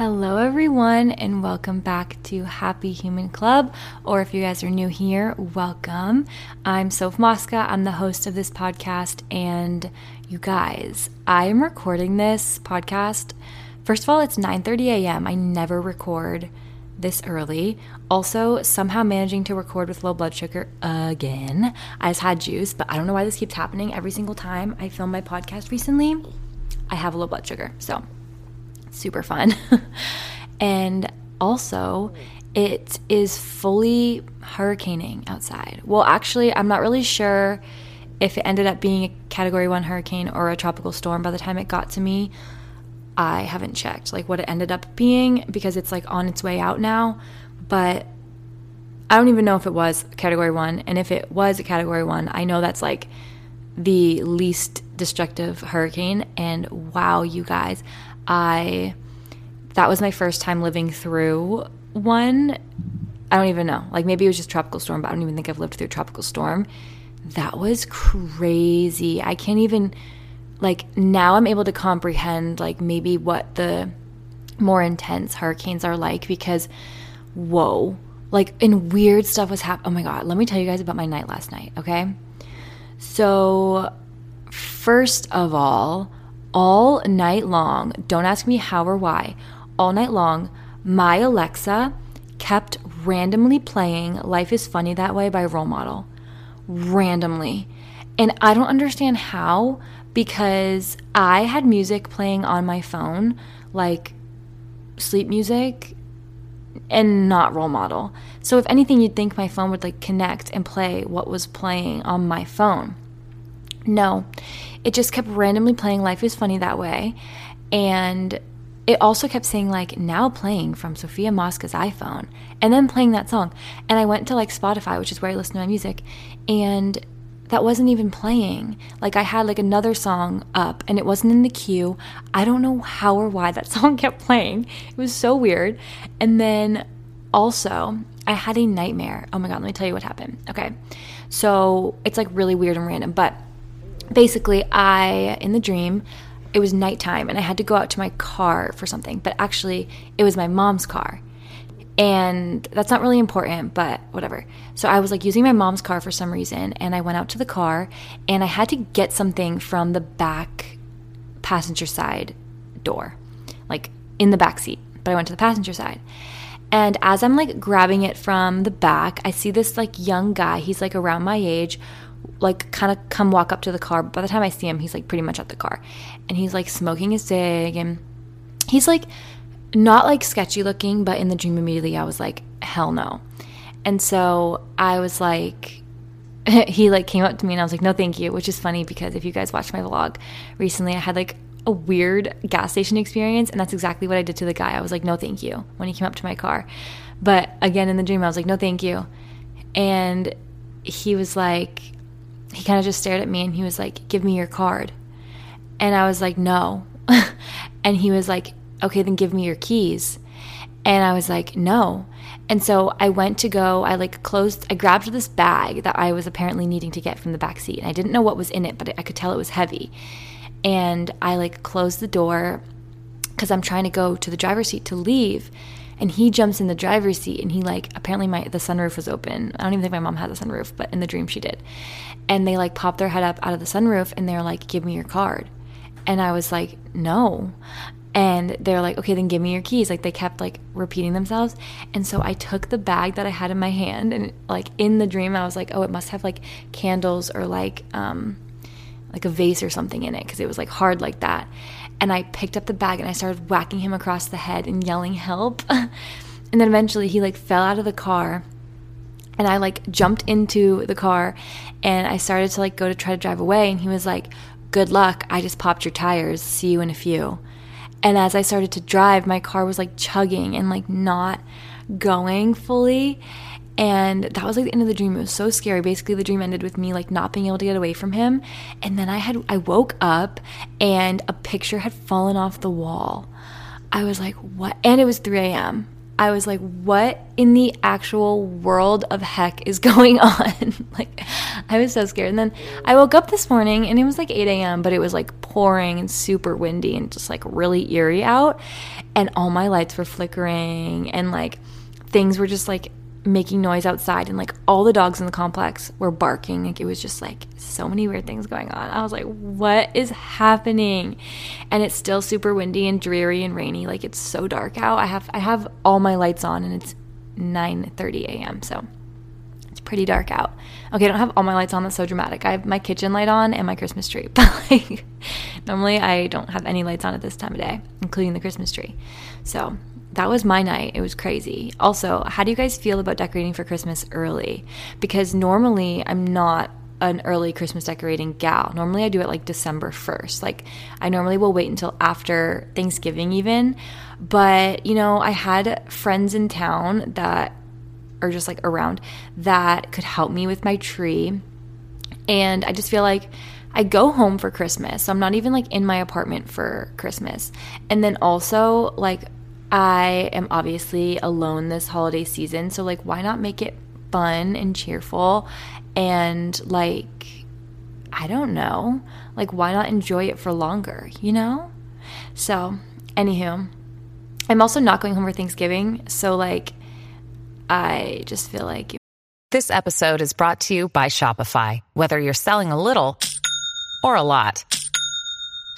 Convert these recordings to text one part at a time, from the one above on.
Hello, everyone, and welcome back to Happy Human Club. Or if you guys are new here, welcome. I'm Soph Mosca. I'm the host of this podcast. And you guys, I am recording this podcast. First of all, it's 9:30 a.m. I never record this early. Also, somehow managing to record with low blood sugar again. I just had juice, but I don't know why this keeps happening every single time I film my podcast recently. I have a low blood sugar. So, super fun. and also, it is fully hurricaning outside. Well, actually, I'm not really sure if it ended up being a category 1 hurricane or a tropical storm by the time it got to me. I haven't checked like what it ended up being because it's like on its way out now, but I don't even know if it was category 1 and if it was a category 1, I know that's like the least destructive hurricane and wow, you guys, I that was my first time living through one. I don't even know. Like maybe it was just tropical storm, but I don't even think I've lived through a tropical storm. That was crazy. I can't even like now I'm able to comprehend like maybe what the more intense hurricanes are like because whoa, like and weird stuff was happening. Oh my god, let me tell you guys about my night last night, okay? So first of all, all night long, don't ask me how or why, all night long, my Alexa kept randomly playing Life is Funny That Way by Role Model. Randomly. And I don't understand how because I had music playing on my phone, like sleep music and not role model. So if anything you'd think my phone would like connect and play what was playing on my phone. No. It just kept randomly playing Life is Funny that way. And it also kept saying like now playing from Sophia Mosca's iPhone and then playing that song. And I went to like Spotify, which is where I listen to my music, and that wasn't even playing. Like I had like another song up and it wasn't in the queue. I don't know how or why that song kept playing. It was so weird. And then also, I had a nightmare. Oh my god, let me tell you what happened. Okay. So, it's like really weird and random, but basically I in the dream it was nighttime and I had to go out to my car for something, but actually it was my mom's car. And that's not really important, but whatever. So I was like using my mom's car for some reason, and I went out to the car and I had to get something from the back passenger side door, like in the back seat. But I went to the passenger side. And as I'm like grabbing it from the back, I see this like young guy. He's like around my age, like kind of come walk up to the car. By the time I see him, he's like pretty much at the car. And he's like smoking his cig and he's like not like sketchy looking, but in the dream immediately I was like, hell no. And so I was like, he like came up to me and I was like, no, thank you, which is funny because if you guys watched my vlog recently, I had like a weird gas station experience, and that's exactly what I did to the guy. I was like, no, thank you, when he came up to my car. But again, in the dream, I was like, no, thank you. And he was like, he kind of just stared at me and he was like, give me your card. And I was like, no. and he was like, okay, then give me your keys. And I was like, no. And so I went to go, I like closed, I grabbed this bag that I was apparently needing to get from the back seat. And I didn't know what was in it, but I could tell it was heavy. And I like closed the door because I'm trying to go to the driver's seat to leave. And he jumps in the driver's seat and he like apparently my the sunroof was open. I don't even think my mom had a sunroof, but in the dream she did. And they like popped their head up out of the sunroof and they're like, Give me your card. And I was like, No and they're like okay then give me your keys like they kept like repeating themselves and so i took the bag that i had in my hand and like in the dream i was like oh it must have like candles or like um like a vase or something in it because it was like hard like that and i picked up the bag and i started whacking him across the head and yelling help. And then eventually he like fell out of the car. And i like jumped into the car and i started to like go to try to drive away. And he was like good luck. I just popped your tires. See you in a few. And as I started to drive, my car was like chugging and like not going fully. And that was like the end of the dream. It was so scary. Basically, the dream ended with me like not being able to get away from him. And then I had, I woke up and a picture had fallen off the wall. I was like, what? And it was 3 a.m. I was like, what in the actual world of heck is going on? like, I was so scared. And then I woke up this morning and it was like 8 a.m., but it was like pouring and super windy and just like really eerie out. And all my lights were flickering and like things were just like making noise outside and like all the dogs in the complex were barking. Like it was just like so many weird things going on. I was like what is happening? And it's still super windy and dreary and rainy. Like it's so dark out. I have i have all my lights on and it's 9 30 a.m so it's pretty dark out. Okay i don't have all my lights on. That's so dramatic. I have my kitchen light on and my christmas tree. But like normally i don't have any lights on at this time of day including the christmas tree. So that was my night. It was crazy. Also, how do you guys feel about decorating for Christmas early? Because normally I'm not an early Christmas decorating gal. Normally I do it like December 1st. Like I normally will wait until after Thanksgiving even. But, you know, I had friends in town that are just like around that could help me with my tree. And I just feel like I go home for Christmas. So I'm not even like in my apartment for Christmas. And then also like I am obviously alone this holiday season, so like why not make it fun and cheerful and like I don't know, like why not enjoy it for longer, you know? So, anywho, I'm also not going home for Thanksgiving, so like I just feel like This episode is brought to you by Shopify. Whether you're selling a little or a lot,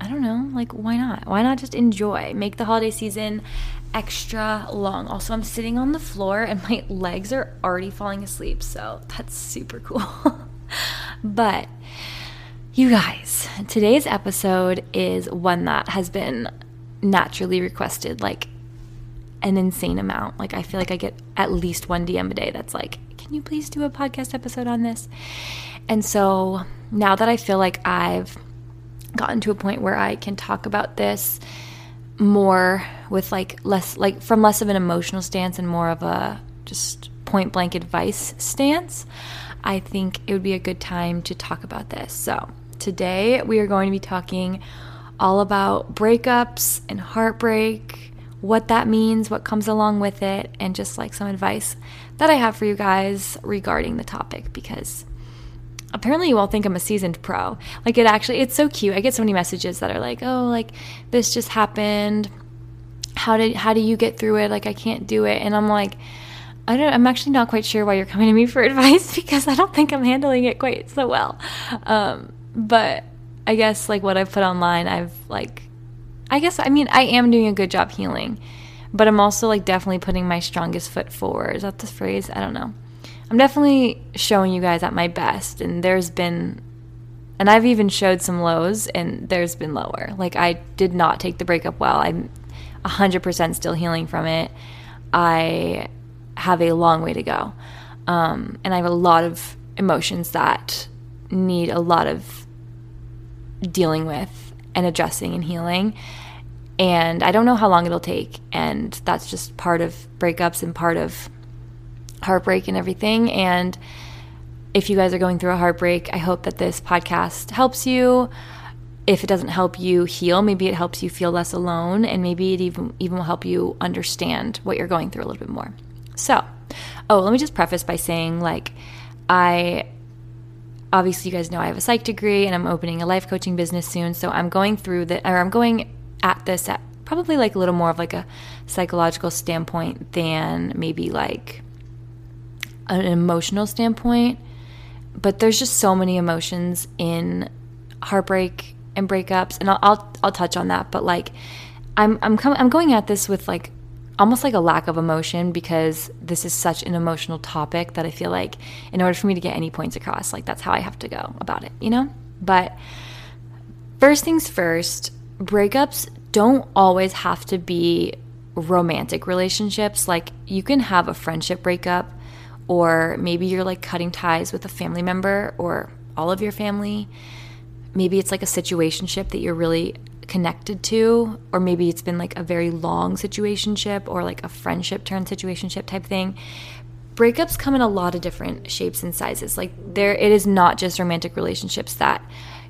I don't know, like why not? Why not just enjoy? Make the holiday season extra long. Also, I'm sitting on the floor and my legs are already falling asleep, so that's super cool. but you guys, today's episode is one that has been naturally requested like an insane amount. Like I feel like I get at least one DM a day that's like, "Can you please do a podcast episode on this?" And so, now that I feel like I've gotten to a point where I can talk about this more with like less like from less of an emotional stance and more of a just point blank advice stance. I think it would be a good time to talk about this. So, today we are going to be talking all about breakups and heartbreak, what that means, what comes along with it, and just like some advice that I have for you guys regarding the topic because apparently you all think I'm a seasoned pro. Like it actually it's so cute. I get so many messages that are like, "Oh, like this just happened. How did how do you get through it? Like I can't do it." And I'm like, I don't I'm actually not quite sure why you're coming to me for advice because I don't think I'm handling it quite so well. Um, but I guess like what I've put online, I've like I guess I mean I am doing a good job healing. But I'm also like definitely putting my strongest foot forward. Is that the phrase? I don't know. I'm definitely showing you guys at my best, and there's been, and I've even showed some lows, and there's been lower. Like I did not take the breakup well. I'm 100% still healing from it. I have a long way to go. Um, and I have a lot of emotions that need a lot of dealing with and addressing and healing. And I don't know how long it'll take. And that's just part of breakups and part of heartbreak and everything. And if you guys are going through a heartbreak, I hope that this podcast helps you. If it doesn't help you heal, maybe it helps you feel less alone and maybe it even even will help you understand what you're going through a little bit more. So, oh, let me just preface by saying like I obviously you guys know I have a psych degree and I'm opening a life coaching business soon, so I'm going through the or I'm going at this at probably like a little more of like a psychological standpoint than maybe like an emotional standpoint. But there's just so many emotions in heartbreak and breakups, and I'll I'll, I'll touch on that. But like, I'm I'm com- I'm going at this with like almost like a lack of emotion because this is such an emotional topic that I feel like in order for me to get any points across, like that's how I have to go about it, you know? But first things first, breakups don't always have to be romantic relationships. Like you can have a friendship breakup or maybe you're like cutting ties with a family member or all of your family. Maybe it's like a situationship that you're really connected to, or maybe it's been like a very long situationship or like a friendship turned situationship type thing. Breakups come in a lot of different shapes and sizes. Like there it is not just romantic relationships that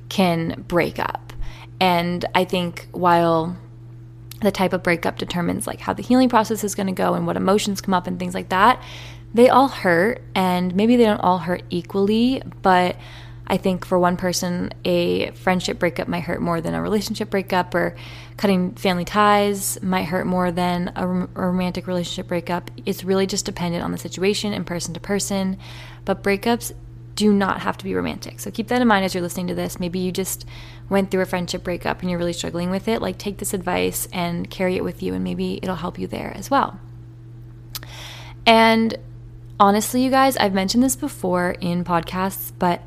can break up. And I think while the type of breakup determines like how the healing process is going to go and what emotions come up and things like that, they all hurt and maybe they don't all hurt equally, but I think for one person, a friendship breakup might hurt more than a relationship breakup, or cutting family ties might hurt more than a, romantic relationship breakup. It's really just dependent on the situation and person to person. But breakups do not have to be romantic. So keep that in mind as you're listening to this. Maybe you just went through a friendship breakup and you're really struggling with it. Like, take this advice and carry it with you, and maybe it'll help you there as well. And honestly, you guys, I've mentioned this before in podcasts, but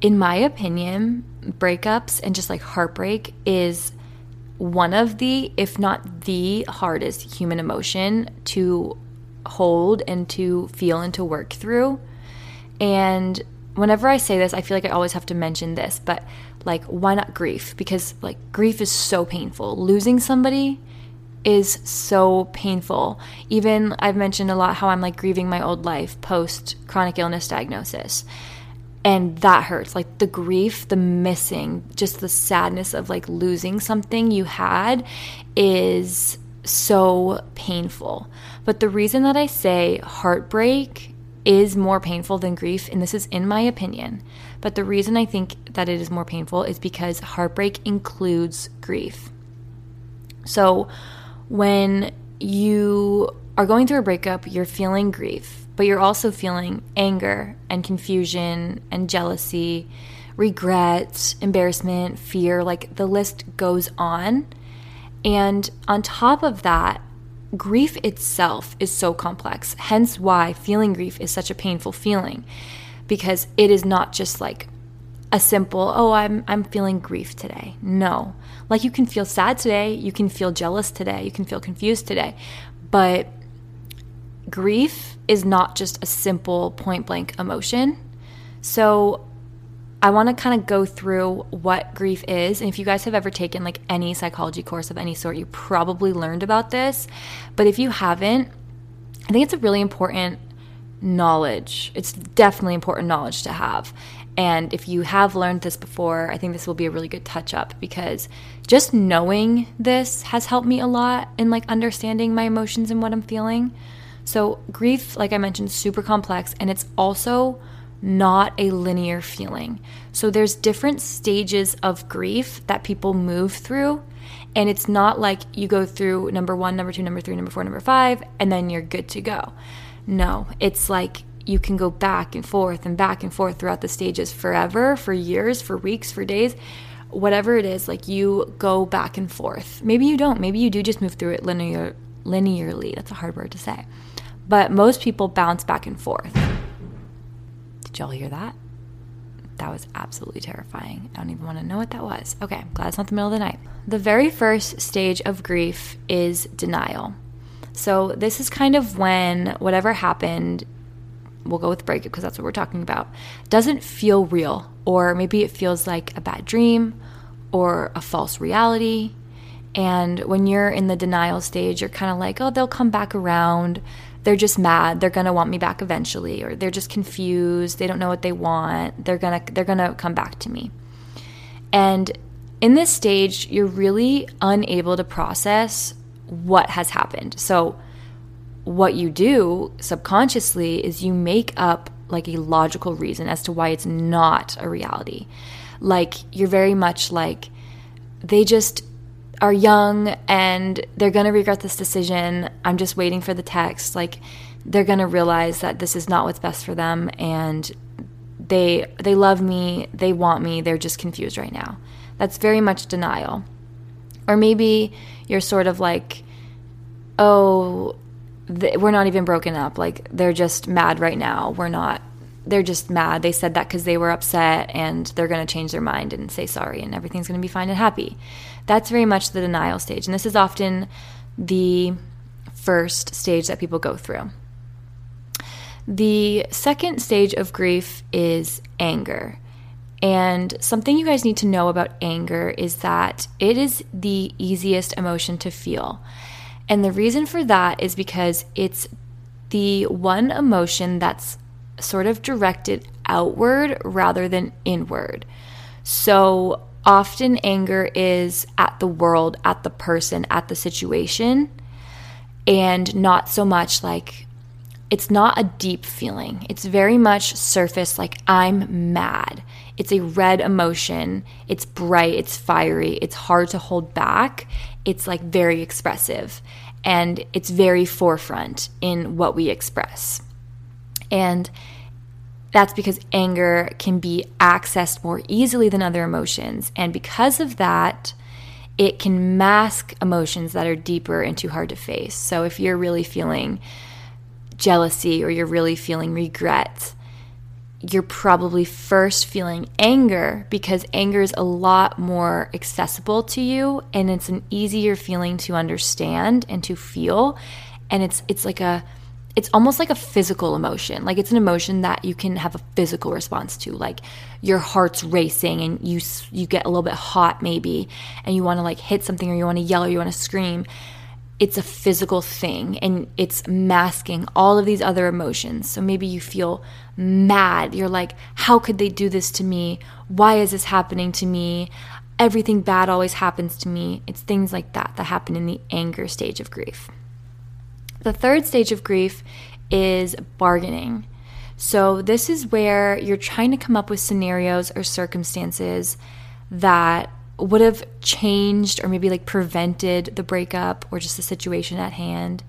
in my opinion, breakups and just like heartbreak is one of the, if not the hardest human emotion to hold and to feel and to work through. And whenever I say this, I feel like I always have to mention this, but like, why not grief? Because like, grief is so painful. Losing somebody is so painful. Even I've mentioned a lot how I'm like grieving my old life post chronic illness diagnosis. And that hurts. Like the grief the missing just the sadness of like losing something you had is so painful. But the reason that i say heartbreak is more painful than grief and this is in my opinion but the reason i think that it is more painful is because heartbreak includes grief. So when you are going through a breakup you're feeling grief but you're also feeling anger and confusion and jealousy, regret, embarrassment, fear like the list goes on. And on top of that, grief itself is so complex. Hence, why feeling grief is such a painful feeling because it is not just like a simple, oh, I'm, I'm feeling grief today. No. Like you can feel sad today, you can feel jealous today, you can feel confused today. But grief is not just a simple point blank emotion. So I want to kind of go through what grief is. And if you guys have ever taken like any psychology course of any sort, you probably learned about this. But if you haven't, I think it's a really important knowledge. It's definitely important knowledge to have. And if you have learned this before, I think this will be a really good touch up because just knowing this has helped me a lot in like understanding my emotions and what I'm feeling. So, grief, like I mentioned, super complex and it's also not a linear feeling. So, there's different stages of grief that people move through. And it's not like you go through number one, number two, number three, number four, number five, and then you're good to go. No, it's like you can go back and forth and back and forth throughout the stages forever, for years, for weeks, for days, whatever it is, like you go back and forth. Maybe you don't. Maybe you do just move through it linear, linearly. That's a hard word to say but most people bounce back and forth. Did y'all hear that? That was absolutely terrifying. I don't even want to know what that was. Okay, I'm glad it's not the middle of the night. The very first stage of grief is denial. So, this is kind of when whatever happened, we'll go with breakup because that's what we're talking about, doesn't feel real, or maybe it feels like a bad dream or a false reality. And when you're in the denial stage, you're kind of like, oh, they'll come back around. They're just mad. They're going to want me back eventually or they're just confused. They don't know what they want. They're going to they're going to come back to me. And in this stage you're really unable to process what has happened. So what you do subconsciously is you make up like a logical reason as to why it's not a reality like you're very much like they just are young and they're going to regret this decision. I'm just waiting for the text. Like they're going to realize that this is not what's best for them and they they love me, they want me, they're just confused right now. That's very much denial. Or maybe you're sort of like oh, th- we're not even broken up. Like they're just mad right now. We're not they're just mad. They said that because they were upset and they're going to change their mind and say sorry and everything's going to be fine and happy. That's very much the denial stage. And this is often the first stage that people go through. The second stage of grief is anger. And something you guys need to know about anger is that it is the easiest emotion to feel. And the reason for that is because it's the one emotion that's sort of directed outward rather than inward. So often anger is at the world, at the person, at the situation, and not so much like it's not a deep feeling. It's very much surface, like I'm mad. It's a red emotion. It's bright, it's fiery, it's hard to hold back. It's like very expressive and it's very forefront in what we express. And that's because anger can be accessed more easily than other emotions. And because of that, it can mask emotions that are deeper and too hard to face. So if you're really feeling jealousy or you're really feeling regret, you're probably first feeling anger because anger is a lot more accessible to you and it's an easier feeling to understand and to feel and it's it's like a it's almost like a physical emotion. Like it's an emotion that you can have a physical response to. Like your heart's racing and you you get a little bit hot maybe and you want to like hit something or you want to yell or you want to scream. It's a physical thing and it's masking all of these other emotions. So maybe you feel mad. You're like, "How could they do this to me? Why is this happening to me?" Everything bad always happens to me. It's things like that that happen in the anger stage of grief. The third stage of grief is bargaining. So, this is where you're trying to come up with scenarios or circumstances that would have changed or maybe like prevented the breakup or just the situation at hand.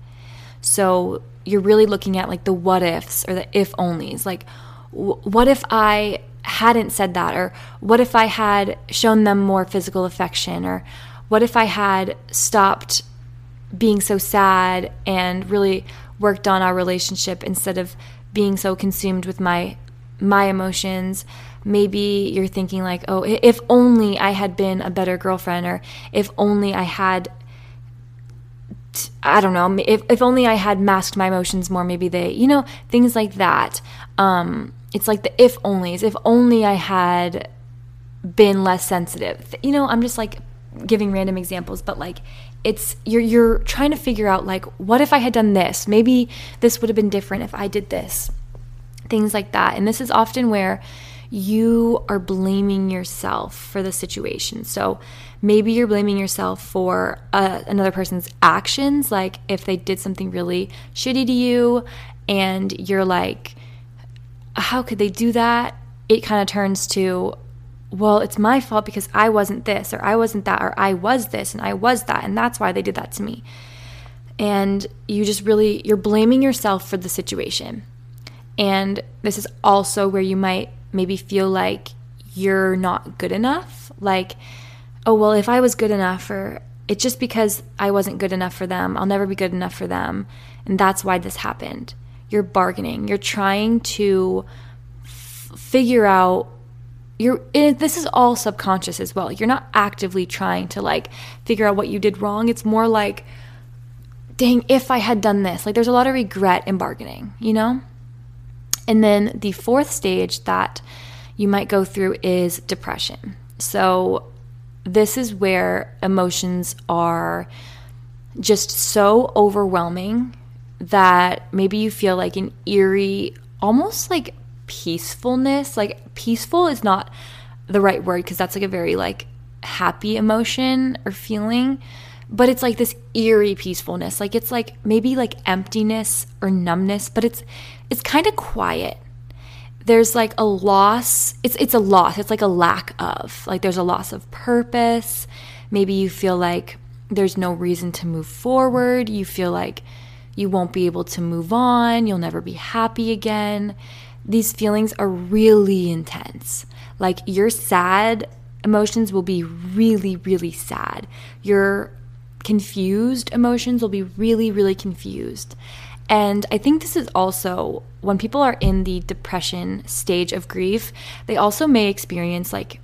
So, you're really looking at like the what ifs or the if onlys. Like, what if I hadn't said that? Or what if I had shown them more physical affection? Or what if I had stopped being so sad and really worked on our relationship instead of being so consumed with my my emotions maybe you're thinking like oh if only i had been a better girlfriend or if only i had i don't know if, if only i had masked my emotions more maybe they you know things like that um it's like the if onlys if only i had been less sensitive you know i'm just like giving random examples but like it's you're you're trying to figure out like what if I had done this? Maybe this would have been different if I did this. Things like that. And this is often where you are blaming yourself for the situation. So maybe you're blaming yourself for uh, another person's actions, like if they did something really shitty to you and you're like, how could they do that? It kind of turns to, well, it's my fault because I wasn't this or I wasn't that or I was this and I was that and that's why they did that to me. And you just really you're blaming yourself for the situation. And this is also where you might maybe feel like you're not good enough, like oh well, if I was good enough or it's just because I wasn't good enough for them, I'll never be good enough for them, and that's why this happened. You're bargaining. You're trying to f- figure out you're this is all subconscious as well. You're not actively trying to like figure out what you did wrong. It's more like dang, if I had done this. Like there's a lot of regret in bargaining, you know? And then the fourth stage that you might go through is depression. So this is where emotions are just so overwhelming that maybe you feel like an eerie, almost like peacefulness. Like peaceful is not the right word because that's like a very like happy emotion or feeling, but it's like this eerie peacefulness. Like it's like maybe like emptiness or numbness, but it's it's kind of quiet. There's like a loss. It's it's a loss. It's like a lack of. Like there's a loss of purpose. Maybe you feel like there's no reason to move forward. You feel like you won't be able to move on. You'll never be happy again these feelings are really intense. Like your sad emotions will be really, really sad. Your confused emotions will be really, really confused. And I think this is also when people are in the depression stage of grief, they also may experience like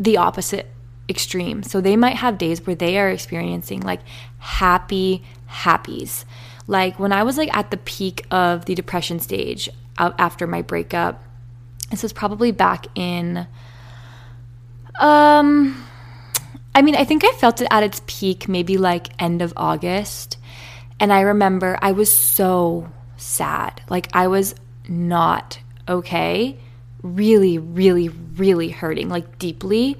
the opposite extreme. So they might have days where they are experiencing like happy happies. Like when I was like at the peak of the depression stage, after my breakup. This was probably back in um I mean, I think I felt it at its peak maybe like end of August. And I remember I was so sad. Like I was not okay. Really, really, really hurting, like deeply.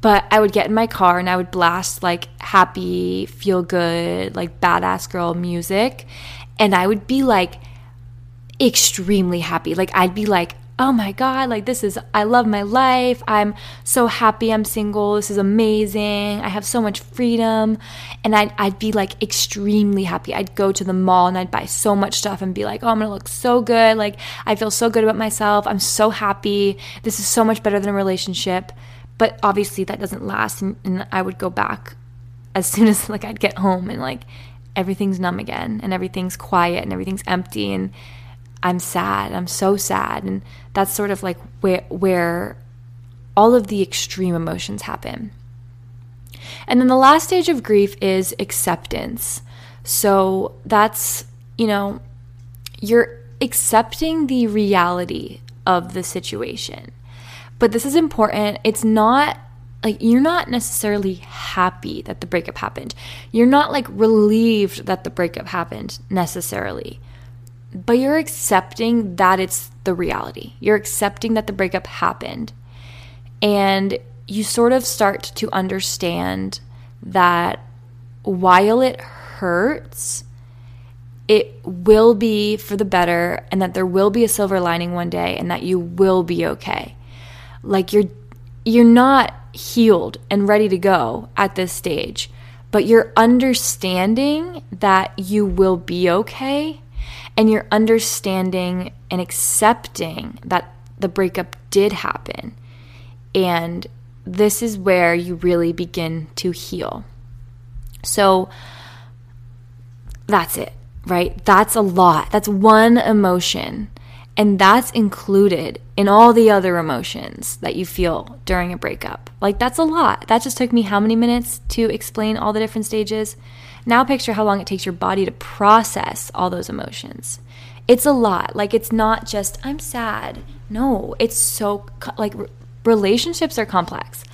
But I would get in my car and I would blast like happy, feel good, like badass girl music. And I would be like extremely happy. Like I'd be like, oh my God, like this is, I love my life. I'm so happy I'm single. This is amazing. I have so much freedom. And I'd, I'd be like extremely happy. I'd go to the mall and I'd buy so much stuff and be like, oh, I'm gonna look so good. Like I feel so good about myself. I'm so happy. This is so much better than a relationship. But obviously that doesn't last. And, and I would go back as soon as like I'd get home and like everything's numb again and everything's quiet and everything's empty and I'm sad. I'm so sad. And that's sort of like where where all of the extreme emotions happen. And then the last stage of grief is acceptance. So that's, you know, you're accepting the reality of the situation. But this is important. It's not like you're not necessarily happy that the breakup happened. You're not like relieved that the breakup happened necessarily but you're accepting that it's the reality. You're accepting that the breakup happened. And you sort of start to understand that while it hurts, it will be for the better and that there will be a silver lining one day and that you will be okay. Like you're you're not healed and ready to go at this stage, but you're understanding that you will be okay and you're understanding and accepting that the breakup did happen. And this is where you really begin to heal. So that's it, right? That's a lot. That's one emotion. And that's included in all the other emotions that you feel during a breakup. Like, that's a lot. That just took me how many minutes to explain all the different stages? Now picture how long it takes your body to process all those emotions. It's a lot. Like it's not just I'm sad. No, it's so like relationships are complex.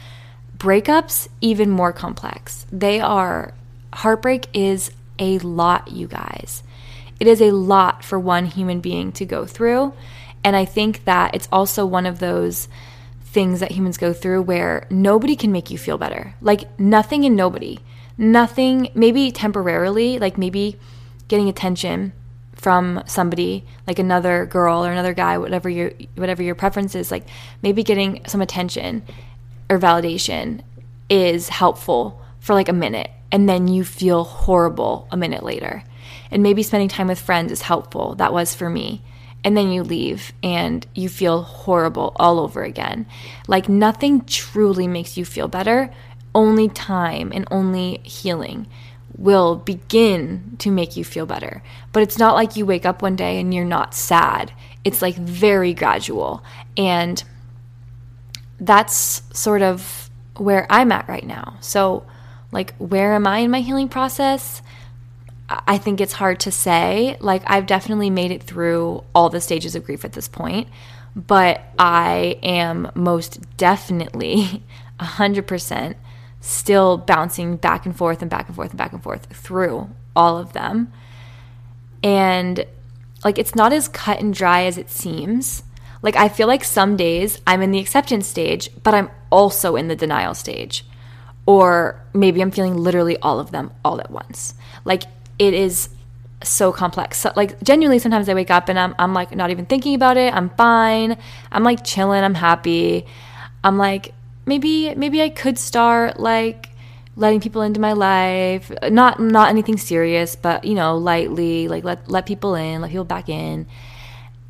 Breakups even more complex. They are heartbreak is a lot, you guys. It is a lot for one human being to go through. And I think that it's also one of those things that humans go through where nobody can make you feel better. Like nothing and nobody nothing, maybe temporarily, like maybe getting attention from somebody like another girl or another guy whatever your whatever your preference is like maybe getting some attention or validation is helpful for like a minute and then you feel horrible a minute later. And maybe spending time with friends is helpful. That was for me. And then you leave and you feel horrible all over again. Like nothing truly makes you feel better only time and only healing will begin to make you feel better. But it's not like you wake up one day and you're not sad. It's like very gradual. And that's sort of where I'm at right now. So, like, where am I in my healing process? I think it's hard to say. Like, I've definitely made it through all the stages of grief at this point, but I am most definitely 100% still bouncing back and forth and back and forth and back and forth through all of them. And like, it's not as cut and dry as it seems. Like, I feel like some days I'm in the acceptance stage, but I'm also in the denial stage. Or maybe I'm feeling literally all of them all at once. Like, it is so complex. So, like genuinely, sometimes I wake up and I'm I'm like not even thinking about it. I'm fine. I'm like chilling. I'm happy. I'm like maybe maybe I could start like letting people into my life. Not not anything serious, but you know, lightly like let let people in, let people back in.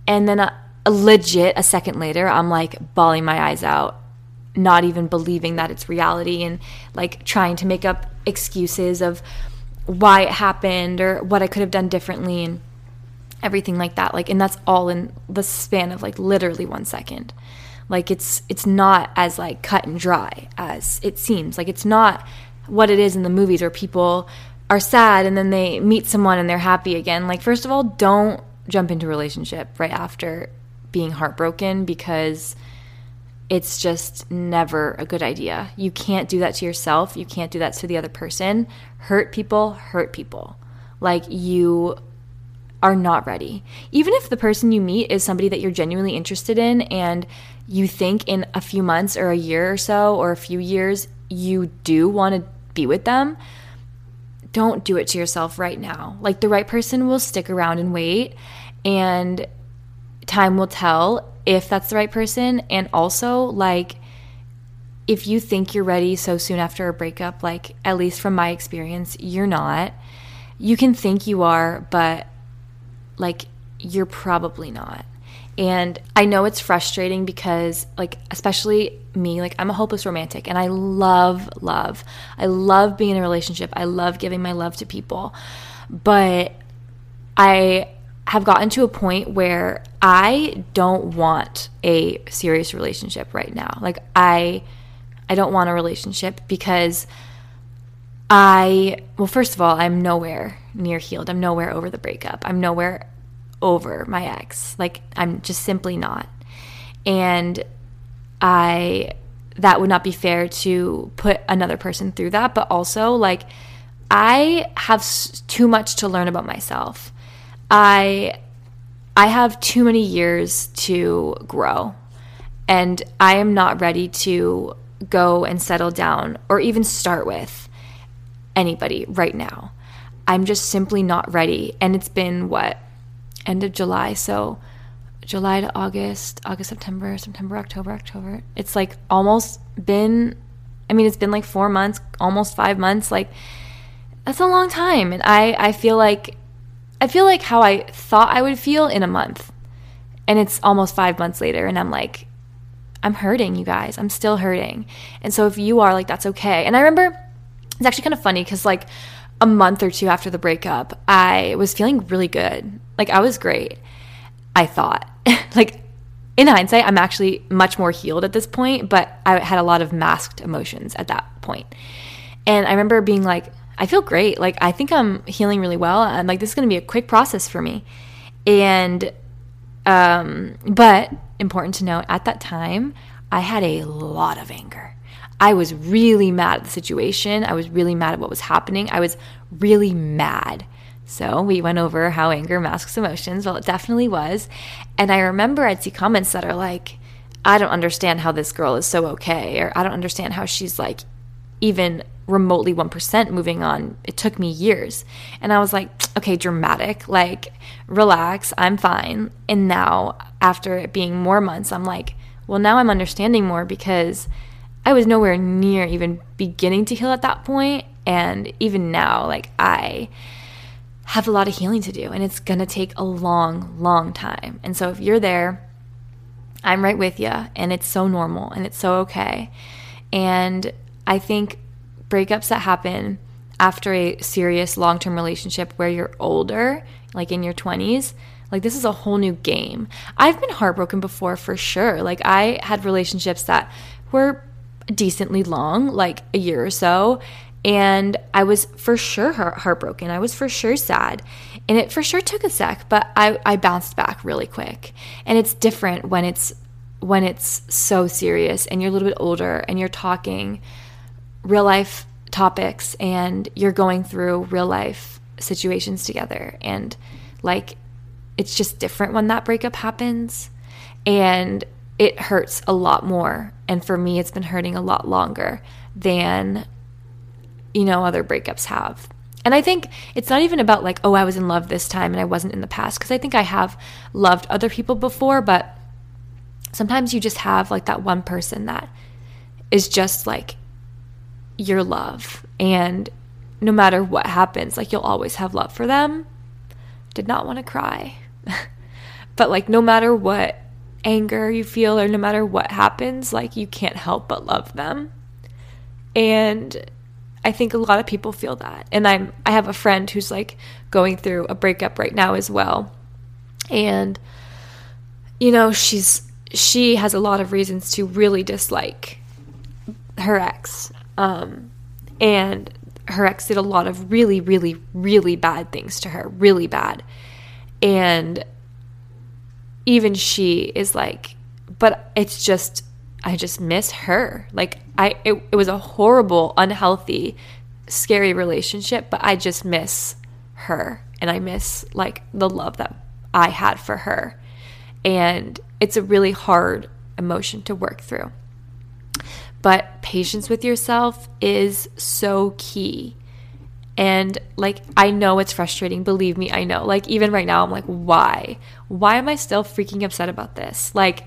And then a, a legit a second later, I'm like bawling my eyes out, not even believing that it's reality and like trying to make up excuses of why it happened or what I could have done differently and everything like that. Like, and that's all in the span of like literally one second. Like, it's it's not as like cut and dry as it seems. Like, it's not what it is in the movies where people are sad and then they meet someone and they're happy again. Like, first of all, don't jump into a relationship right after being heartbroken because it's just never a good idea. You can't do that to yourself. You can't do that to the other person. Hurt people, hurt people. Like you are not ready. Even if the person you meet is somebody that you're genuinely interested in and you think in a few months or a year or so or a few years you do want to be with them, don't do it to yourself right now. Like the right person will stick around and wait and time will tell if that's the right person. And also, like, if you think you're ready so soon after a breakup, like, at least from my experience, you're not. You can think you are, but like, you're probably not. And I know it's frustrating because, like, especially me, like, I'm a hopeless romantic and I love love. I love being in a relationship. I love giving my love to people. But I have gotten to a point where I don't want a serious relationship right now. Like I I don't want a relationship because I well first of all, I'm nowhere near healed. I'm nowhere over the breakup. I'm nowhere over my ex. Like I'm just simply not. And I that would not be fair to put another person through that, but also like I have too much to learn about myself I I have too many years to grow. And I am not ready to go and settle down or even start with anybody right now. I'm just simply not ready. And it's been what? End of July. So July to August, August, September, September, October, October. It's like almost been, I mean, it's been like four months, almost five months. Like, that's a long time. And I, I feel like I feel like how I thought I would feel in a month. And it's almost five months later, and I'm like, I'm hurting, you guys. I'm still hurting. And so if you are, like, that's okay. And I remember it's actually kind of funny because, like, a month or two after the breakup, I was feeling really good. Like, I was great. I thought. like, in hindsight, I'm actually much more healed at this point, but I had a lot of masked emotions at that point. And I remember being like, I feel great. Like I think I'm healing really well. I'm like this is going to be a quick process for me. And um but important to note at that time, I had a lot of anger. I was really mad at the situation. I was really mad at what was happening. I was really mad. So we went over how anger masks emotions. Well, it definitely was. And I remember I'd see comments that are like, I don't understand how this girl is so okay, or I don't understand how she's like even remotely 1% moving on. It took me years. And I was like, okay, dramatic, like, relax, I'm fine. And now, after it being more months, I'm like, well, now I'm understanding more because I was nowhere near even beginning to heal at that point. And even now, like, I have a lot of healing to do, and it's gonna take a long, long time. And so, if you're there, I'm right with you, and it's so normal and it's so okay. And I think breakups that happen after a serious long term relationship where you're older, like in your 20s, like this is a whole new game. I've been heartbroken before for sure. Like I had relationships that were decently long, like a year or so. And I was for sure heartbroken. I was for sure sad. And it for sure took a sec, but I, I bounced back really quick. And it's different when it's when it's so serious and you're a little bit older and you're talking real life topics and you're going through real life situations together. And like it's just different when that breakup happens. And it hurts a lot more. And for me, it's been hurting a lot longer than, you know, other breakups have. And I think it's not even about like, oh, I was in love this time and I wasn't in the past. Cause I think I have loved other people before, but sometimes you just have like that one person that is just like your love. And no matter what happens, like you'll always have love for them. Did not want to cry. but like, no matter what anger you feel or no matter what happens, like you can't help but love them. And I think a lot of people feel that. And I'm I have a friend who's like going through a breakup right now as well. And you know, she's she has a lot of reasons to really dislike her ex. Um and her ex did a lot of really really really bad things to her, really bad. And even she is like, but it's just, I just miss her. Like, I, it, it was a horrible, unhealthy, scary relationship, but I just miss her. And I miss like the love that I had for her. And it's a really hard emotion to work through. But patience with yourself is so key. And like, I know it's frustrating. Believe me, I know. Like, even right now, I'm like, why? Why am I still freaking upset about this? Like,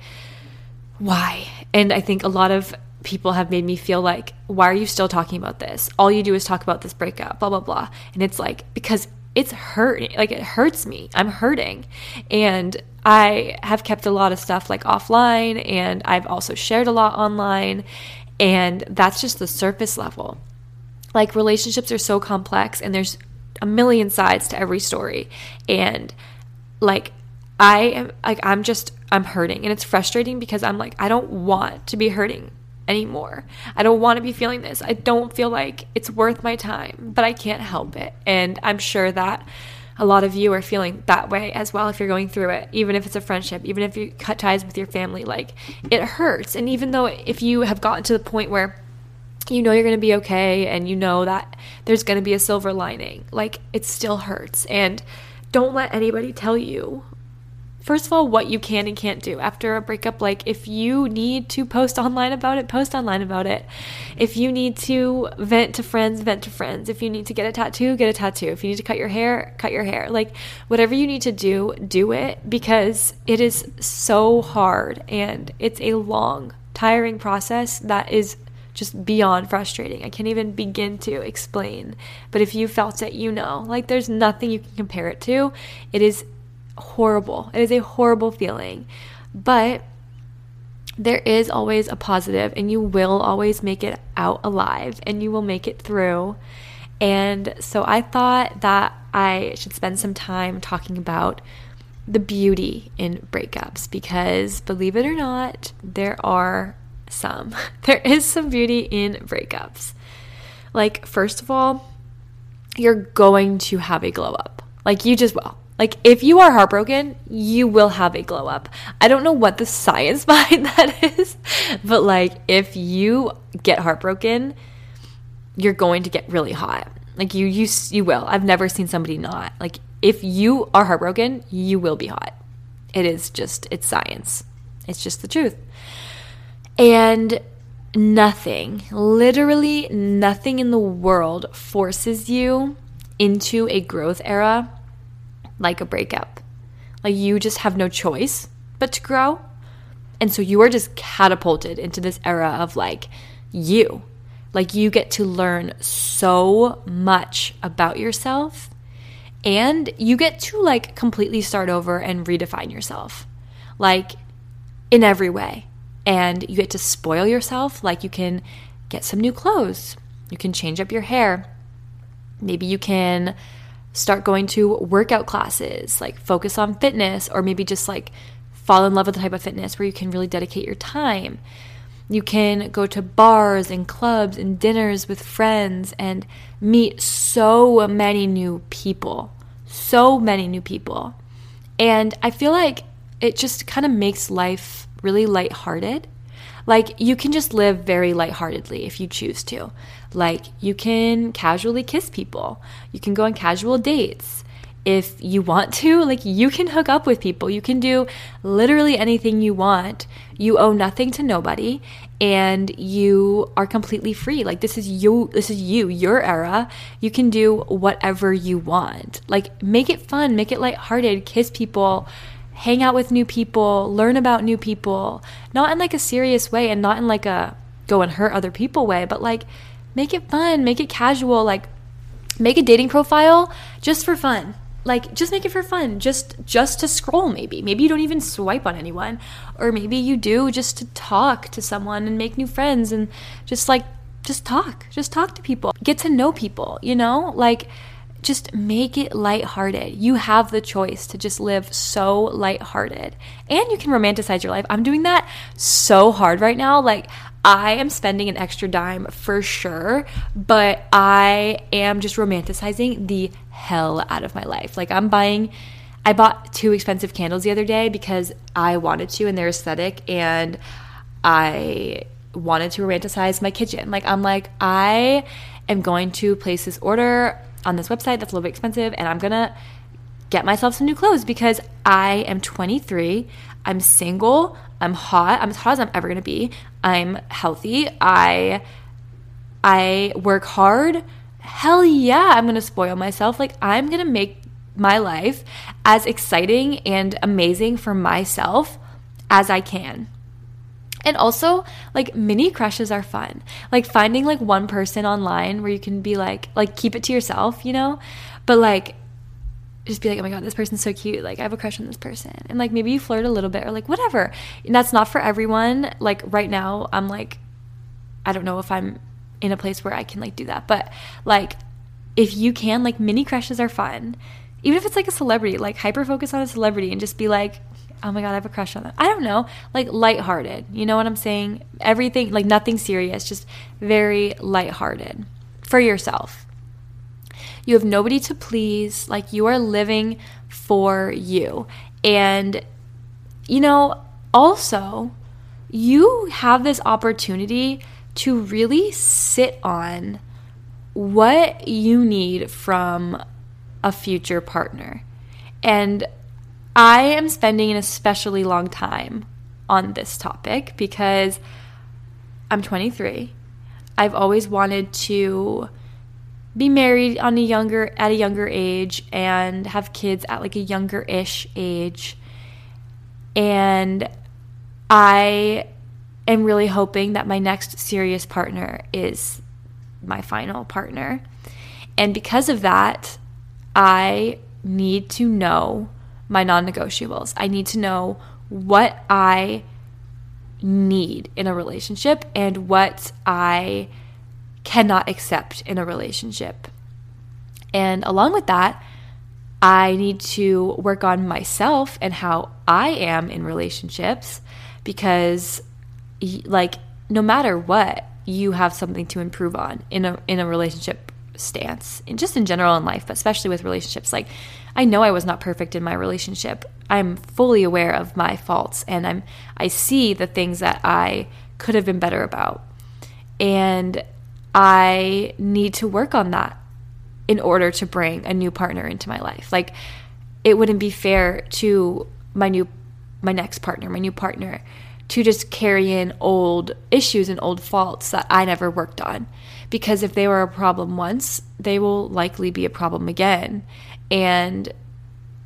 why? And I think a lot of people have made me feel like, why are you still talking about this? All you do is talk about this breakup, blah, blah, blah. And it's like, because it's hurting. Like, it hurts me. I'm hurting. And I have kept a lot of stuff like offline, and I've also shared a lot online. And that's just the surface level like relationships are so complex and there's a million sides to every story and like i am like i'm just i'm hurting and it's frustrating because i'm like i don't want to be hurting anymore i don't want to be feeling this i don't feel like it's worth my time but i can't help it and i'm sure that a lot of you are feeling that way as well if you're going through it even if it's a friendship even if you cut ties with your family like it hurts and even though if you have gotten to the point where you know you're going to be okay and you know that there's going to be a silver lining. Like it still hurts. And don't let anybody tell you, first of all, what you can and can't do after a breakup. Like if you need to post online about it, post online about it. If you need to vent to friends, vent to friends. If you need to get a tattoo, get a tattoo. If you need to cut your hair, cut your hair. Like whatever you need to do, do it because it is so hard and it's a long, tiring process that is just beyond frustrating. I can't even begin to explain. But if you felt it, you know. Like there's nothing you can compare it to. It is horrible. It is a horrible feeling. But there is always a positive and you will always make it out alive and you will make it through. And so I thought that I should spend some time talking about the beauty in breakups because believe it or not, there are some. There is some beauty in breakups. Like, first of all, you're going to have a glow up. Like, you just will. Like, if you are heartbroken, you will have a glow up. I don't know what the science behind that is, but like, if you get heartbroken, you're going to get really hot. Like, you, you, you will. I've never seen somebody not. Like, if you are heartbroken, you will be hot. It is just, it's science. It's just the truth. And nothing, literally nothing in the world forces you into a growth era like a breakup. Like you just have no choice but to grow. And so you are just catapulted into this era of like you. Like you get to learn so much about yourself and you get to like completely start over and redefine yourself. Like in every way and you get to spoil yourself. Like you can get some new clothes, you can change up your hair, maybe you can start going to workout classes, like focus on fitness, or maybe just like fall in love with the type of fitness where you can really dedicate your time. You can go to bars and clubs and dinners with friends and meet so many new people. So many new people. And I feel like it just kind of makes life really lighthearted. Like you can just live very lightheartedly if you choose to. Like you can casually kiss people. You can go on casual dates. If you want to, like you can hook up with people. You can do literally anything you want. You owe nothing to nobody and you are completely free. Like this is you, this is you, your era. You can do whatever you want. Like make it fun, make it lighthearted, kiss people, hang out with new people, learn about new people, not in like a serious way and not in like a go and hurt other people way, but like make it fun, make it casual, like make a dating profile just for fun. Like just make it for fun, just just to scroll maybe. Maybe you don't even swipe on anyone or maybe you do just to talk to someone and make new friends and just like just talk. Just talk to people. Get to know people, you know? Like just make it lighthearted. You have the choice to just live so lighthearted. And you can romanticize your life. I'm doing that so hard right now. Like, I am spending an extra dime for sure, but I am just romanticizing the hell out of my life. Like, I'm buying, I bought two expensive candles the other day because I wanted to and they're aesthetic, and I wanted to romanticize my kitchen. Like, I'm like, I am going to place this order on this website that's a little bit expensive and I'm gonna get myself some new clothes because I am 23. I'm single. I'm hot. I'm as hot as I'm ever gonna be. I'm healthy. I I work hard. Hell yeah, I'm gonna spoil myself. Like I'm gonna make my life as exciting and amazing for myself as I can. And also, like mini crushes are fun. Like finding like one person online where you can be like like keep it to yourself, you know? But like just be like, "Oh my god, this person's so cute. Like I have a crush on this person." And like maybe you flirt a little bit or like whatever. And that's not for everyone. Like right now, I'm like I don't know if I'm in a place where I can like do that. But like if you can, like mini crushes are fun. Even if it's like a celebrity, like hyper focus on a celebrity and just be like, oh my god, I have a crush on them. I don't know, like lighthearted. You know what I'm saying? Everything like nothing serious, just very lighthearted for yourself. You have nobody to please, like you are living for you. And you know, also you have this opportunity to really sit on what you need from a future partner. And I am spending an especially long time on this topic because I'm 23. I've always wanted to be married on a younger at a younger age and have kids at like a younger-ish age. And I am really hoping that my next serious partner is my final partner. And because of that, I need to know my non negotiables. I need to know what I need in a relationship and what I cannot accept in a relationship. And along with that, I need to work on myself and how I am in relationships because like no matter what, you have something to improve on in a in a relationship stance and just in general in life, but especially with relationships. Like I know I was not perfect in my relationship. I'm fully aware of my faults and I'm I see the things that I could have been better about. And I need to work on that in order to bring a new partner into my life. Like it wouldn't be fair to my new my next partner, my new partner to just carry in old issues and old faults that I never worked on. Because if they were a problem once, they will likely be a problem again. And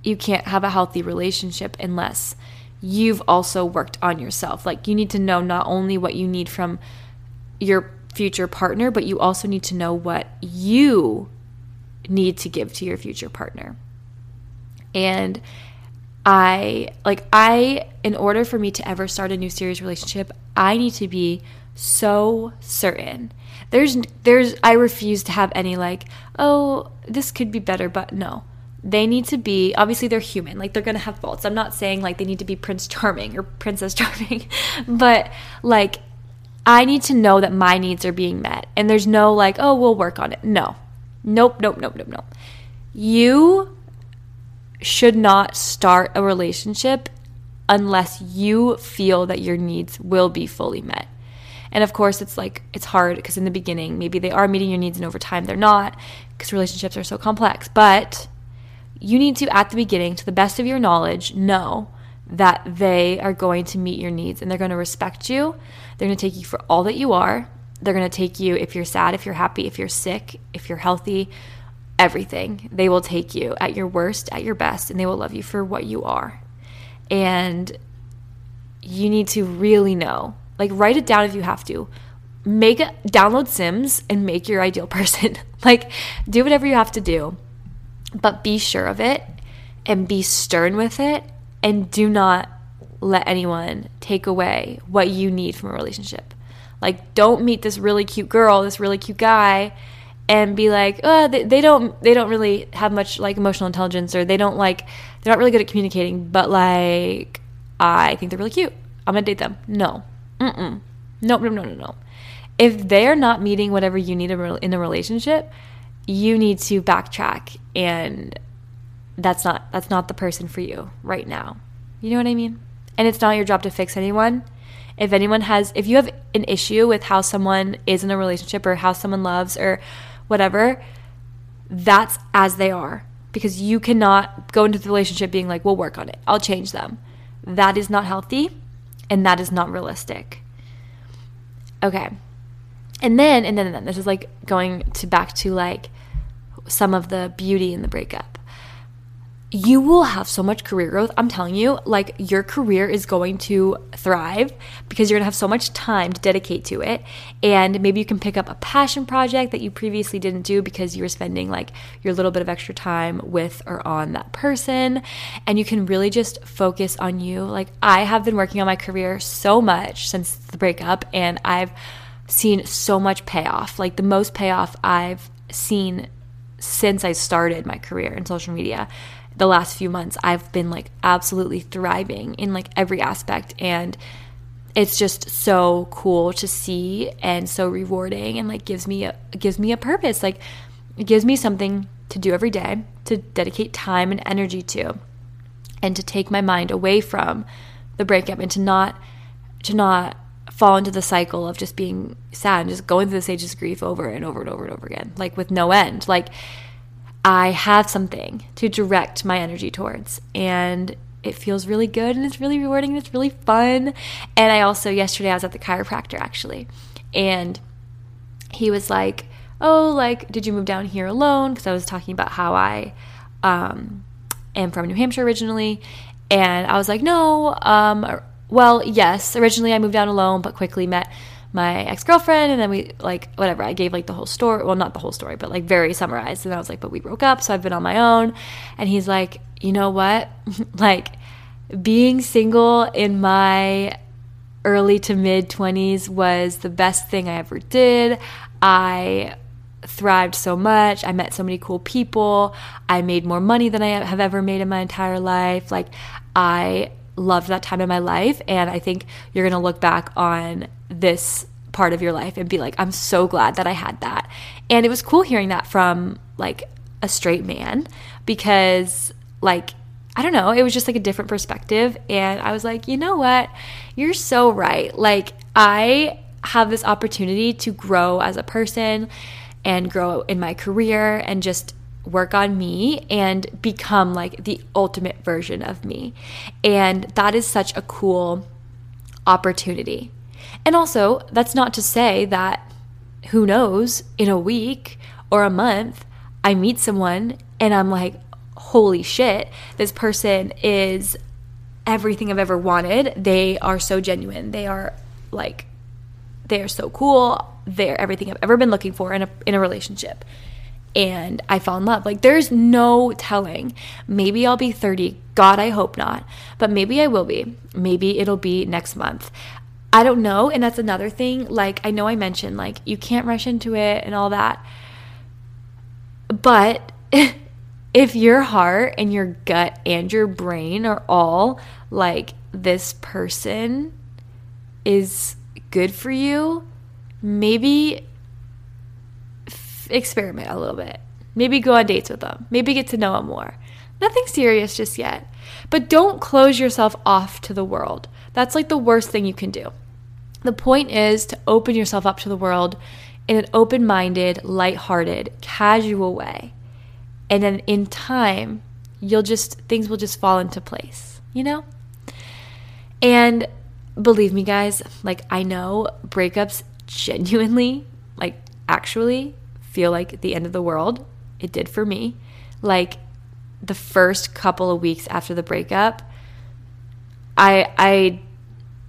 you can't have a healthy relationship unless you've also worked on yourself. Like, you need to know not only what you need from your future partner, but you also need to know what you need to give to your future partner. And I like I in order for me to ever start a new serious relationship, I need to be so certain. There's there's I refuse to have any like, oh, this could be better, but no. They need to be obviously they're human. Like they're going to have faults. I'm not saying like they need to be Prince Charming or Princess Charming, but like I need to know that my needs are being met. And there's no like, oh, we'll work on it. No. Nope, nope, nope, nope, nope. You should not start a relationship unless you feel that your needs will be fully met. And of course, it's like, it's hard because in the beginning, maybe they are meeting your needs and over time they're not because relationships are so complex. But you need to, at the beginning, to the best of your knowledge, know that they are going to meet your needs and they're going to respect you. They're going to take you for all that you are. They're going to take you if you're sad, if you're happy, if you're sick, if you're healthy, everything. They will take you at your worst, at your best, and they will love you for what you are. And you need to really know. Like write it down if you have to. Make it download Sims and make your ideal person. like do whatever you have to do. But be sure of it and be stern with it and do not let anyone take away what you need from a relationship. Like don't meet this really cute girl, this really cute guy and be like, oh, they, they don't they don't really have much like emotional intelligence or they don't like they're not really good at communicating, but like I think they're really cute. I'm gonna date them. No, mm no, no, no, no, no. If they're not meeting whatever you need in a relationship, you need to backtrack, and that's not that's not the person for you right now. You know what I mean? And it's not your job to fix anyone. If anyone has, if you have an issue with how someone is in a relationship or how someone loves or whatever, that's as they are. Because you cannot go into the relationship being like, we'll work on it, I'll change them. That is not healthy and that is not realistic. Okay. And then, and then, and then, this is like going to back to like some of the beauty in the breakup you will have so much career growth. I'm telling you, like your career is going to thrive because you're going to have so much time to dedicate to it. And maybe you can pick up a passion project that you previously didn't do because you were spending like your little bit of extra time with or on that person. And you can really just focus on you. Like I have been working on my career so much since the breakup, and I've seen so much payoff. Like the most payoff I've seen since I started my career in social media the last few months I've been like absolutely thriving in like every aspect. And it's just so cool to see and so rewarding and like gives me a gives me a purpose. Like it gives me something to do every day to dedicate time and energy to and to take my mind away from the breakup and to not to not fall into the cycle of just being sad and just going through the stages of grief over and over and over and over again like with no end. Like I have something to direct my energy towards. And it feels really good and it's really rewarding and it's really fun. And I also, yesterday, I was at the chiropractor actually. And he was like, Oh, like, did you move down here alone? Because I was talking about how I um, am from New Hampshire originally. And I was like, No, um, well, yes, originally I moved down alone, but quickly met my ex girlfriend, and then we like whatever. I gave like the whole story. Well, not the whole story, but like very summarized. And I was like, but we broke up, so I've been on my own. And he's like, you know what? like being single in my early to mid 20s was the best thing I ever did. I thrived so much. I met so many cool people. I made more money than I have ever made in my entire life. Like, I loved that time in my life. And I think you're going to look back on this part of your life and be like, I'm so glad that I had that. And it was cool hearing that from like a straight man because, like, I don't know, it was just like a different perspective. And I was like, you know what? You're so right. Like, I have this opportunity to grow as a person and grow in my career and just work on me and become like the ultimate version of me. And that is such a cool opportunity. And also, that's not to say that who knows, in a week or a month, I meet someone and I'm like, holy shit, this person is everything I've ever wanted. They are so genuine. They are like, they are so cool. They're everything I've ever been looking for in a, in a relationship and I fell in love. Like, there's no telling. Maybe I'll be 30. God, I hope not. But maybe I will be. Maybe it'll be next month. I don't know. And that's another thing. Like, I know I mentioned, like, you can't rush into it and all that. But if your heart and your gut and your brain are all like, this person is good for you, maybe experiment a little bit. Maybe go on dates with them. Maybe get to know them more. Nothing serious just yet. But don't close yourself off to the world. That's like the worst thing you can do. The point is to open yourself up to the world in an open minded, light-hearted, casual way. And then in time, you'll just, things will just fall into place, you know? And believe me, guys, like I know breakups genuinely, like actually feel like the end of the world. It did for me. Like the first couple of weeks after the breakup, I I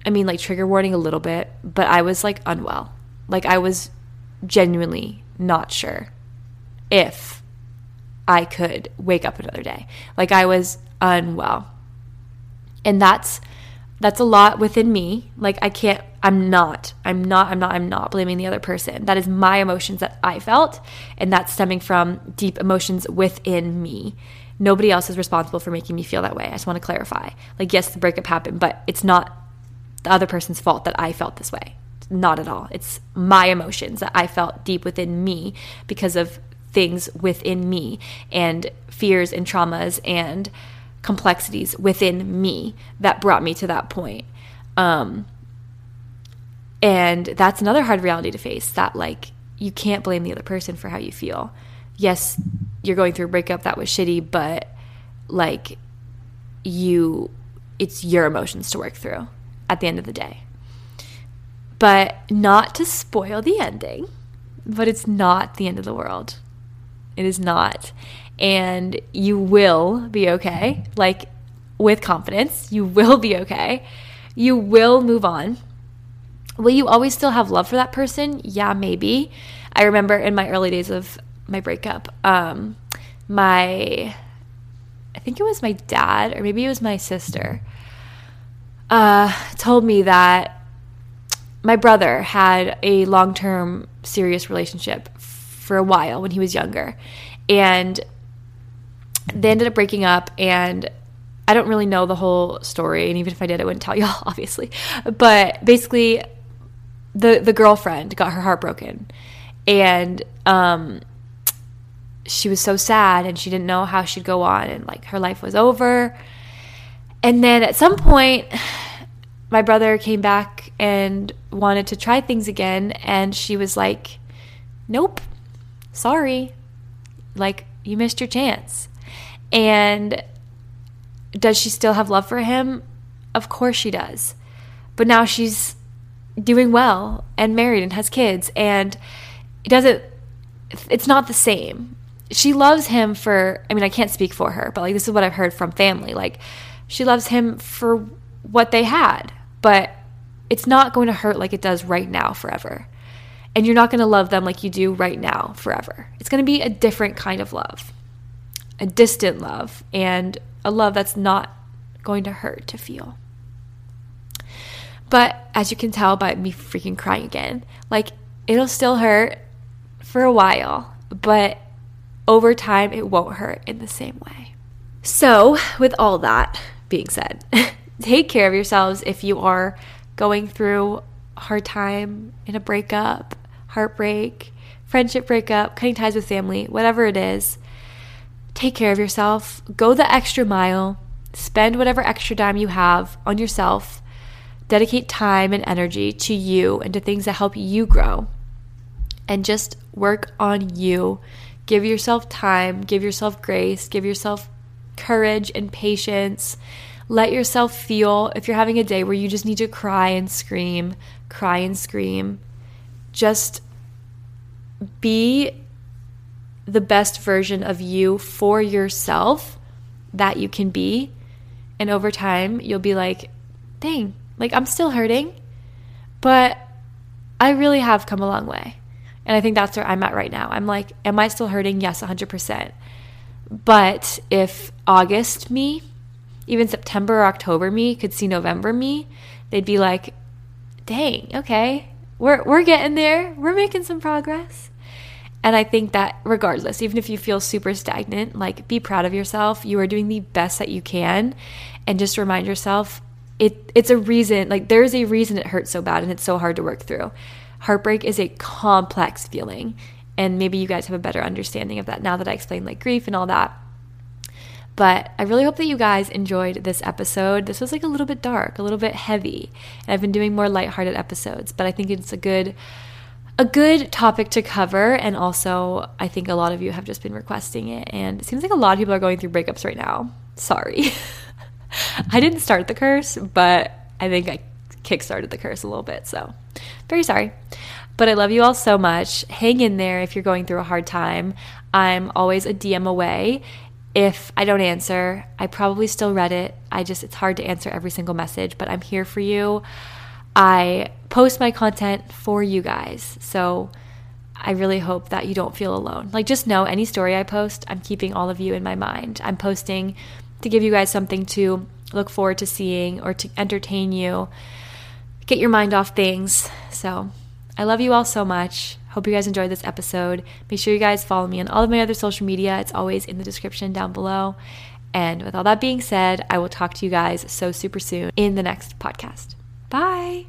I mean like trigger warning a little bit, but I was like unwell. Like I was genuinely not sure if I could wake up another day. Like I was unwell. And that's that's a lot within me. Like I can't I'm not I'm not I'm not I'm not blaming the other person. That is my emotions that I felt and that's stemming from deep emotions within me. Nobody else is responsible for making me feel that way. I just want to clarify. Like yes, the breakup happened, but it's not the other person's fault that I felt this way. Not at all. It's my emotions that I felt deep within me because of things within me and fears and traumas and complexities within me that brought me to that point. Um, and that's another hard reality to face that, like, you can't blame the other person for how you feel. Yes, you're going through a breakup that was shitty, but like, you, it's your emotions to work through at the end of the day. But not to spoil the ending, but it's not the end of the world. It is not and you will be okay. Like with confidence, you will be okay. You will move on. Will you always still have love for that person? Yeah, maybe. I remember in my early days of my breakup, um, my, I think it was my dad or maybe it was my sister, uh, told me that my brother had a long term serious relationship for a while when he was younger. And they ended up breaking up and I don't really know the whole story, and even if I did, I wouldn't tell y'all, obviously. But basically, the the girlfriend got her heart broken, and um, she was so sad, and she didn't know how she'd go on, and like her life was over. And then at some point, my brother came back and wanted to try things again, and she was like, "Nope, sorry, like you missed your chance." And does she still have love for him? Of course she does. But now she's doing well and married and has kids and it doesn't it's not the same. She loves him for I mean I can't speak for her, but like this is what I've heard from family. Like she loves him for what they had, but it's not going to hurt like it does right now forever. And you're not going to love them like you do right now forever. It's going to be a different kind of love a distant love and a love that's not going to hurt to feel. But as you can tell by me freaking crying again, like it'll still hurt for a while, but over time it won't hurt in the same way. So, with all that being said, take care of yourselves if you are going through a hard time in a breakup, heartbreak, friendship breakup, cutting ties with family, whatever it is take care of yourself, go the extra mile, spend whatever extra dime you have on yourself, dedicate time and energy to you and to things that help you grow, and just work on you. Give yourself time, give yourself grace, give yourself courage and patience. Let yourself feel if you're having a day where you just need to cry and scream, cry and scream. Just be the best version of you for yourself that you can be. And over time, you'll be like, dang, like I'm still hurting, but I really have come a long way. And I think that's where I'm at right now. I'm like, am I still hurting? Yes, 100%. But if August me, even September or October me could see November me, they'd be like, dang, okay, we're, we're getting there. We're making some progress. And I think that regardless, even if you feel super stagnant, like be proud of yourself. You are doing the best that you can. And just remind yourself it it's a reason, like there's a reason it hurts so bad and it's so hard to work through. Heartbreak is a complex feeling, and maybe you guys have a better understanding of that now that I explained like grief and all that. But I really hope that you guys enjoyed this episode. This was like a little bit dark, a little bit heavy. And I've been doing more lighthearted episodes, but I think it's a good a good topic to cover and also I think a lot of you have just been requesting it and it seems like a lot of people are going through breakups right now. Sorry. I didn't start the curse, but I think I kickstarted the curse a little bit, so very sorry. But I love you all so much. Hang in there if you're going through a hard time. I'm always a DM away if I don't answer, I probably still read it. I just, it's hard to answer every single message, but I'm here for you. I post my content for you guys. So I really hope that you don't feel alone. Like, just know any story I post, I'm keeping all of you in my mind. I'm posting to give you guys something to look forward to seeing or to entertain you, get your mind off things. So I love you all so much. Hope you guys enjoyed this episode. Make sure you guys follow me on all of my other social media. It's always in the description down below. And with all that being said, I will talk to you guys so super soon in the next podcast. Bye.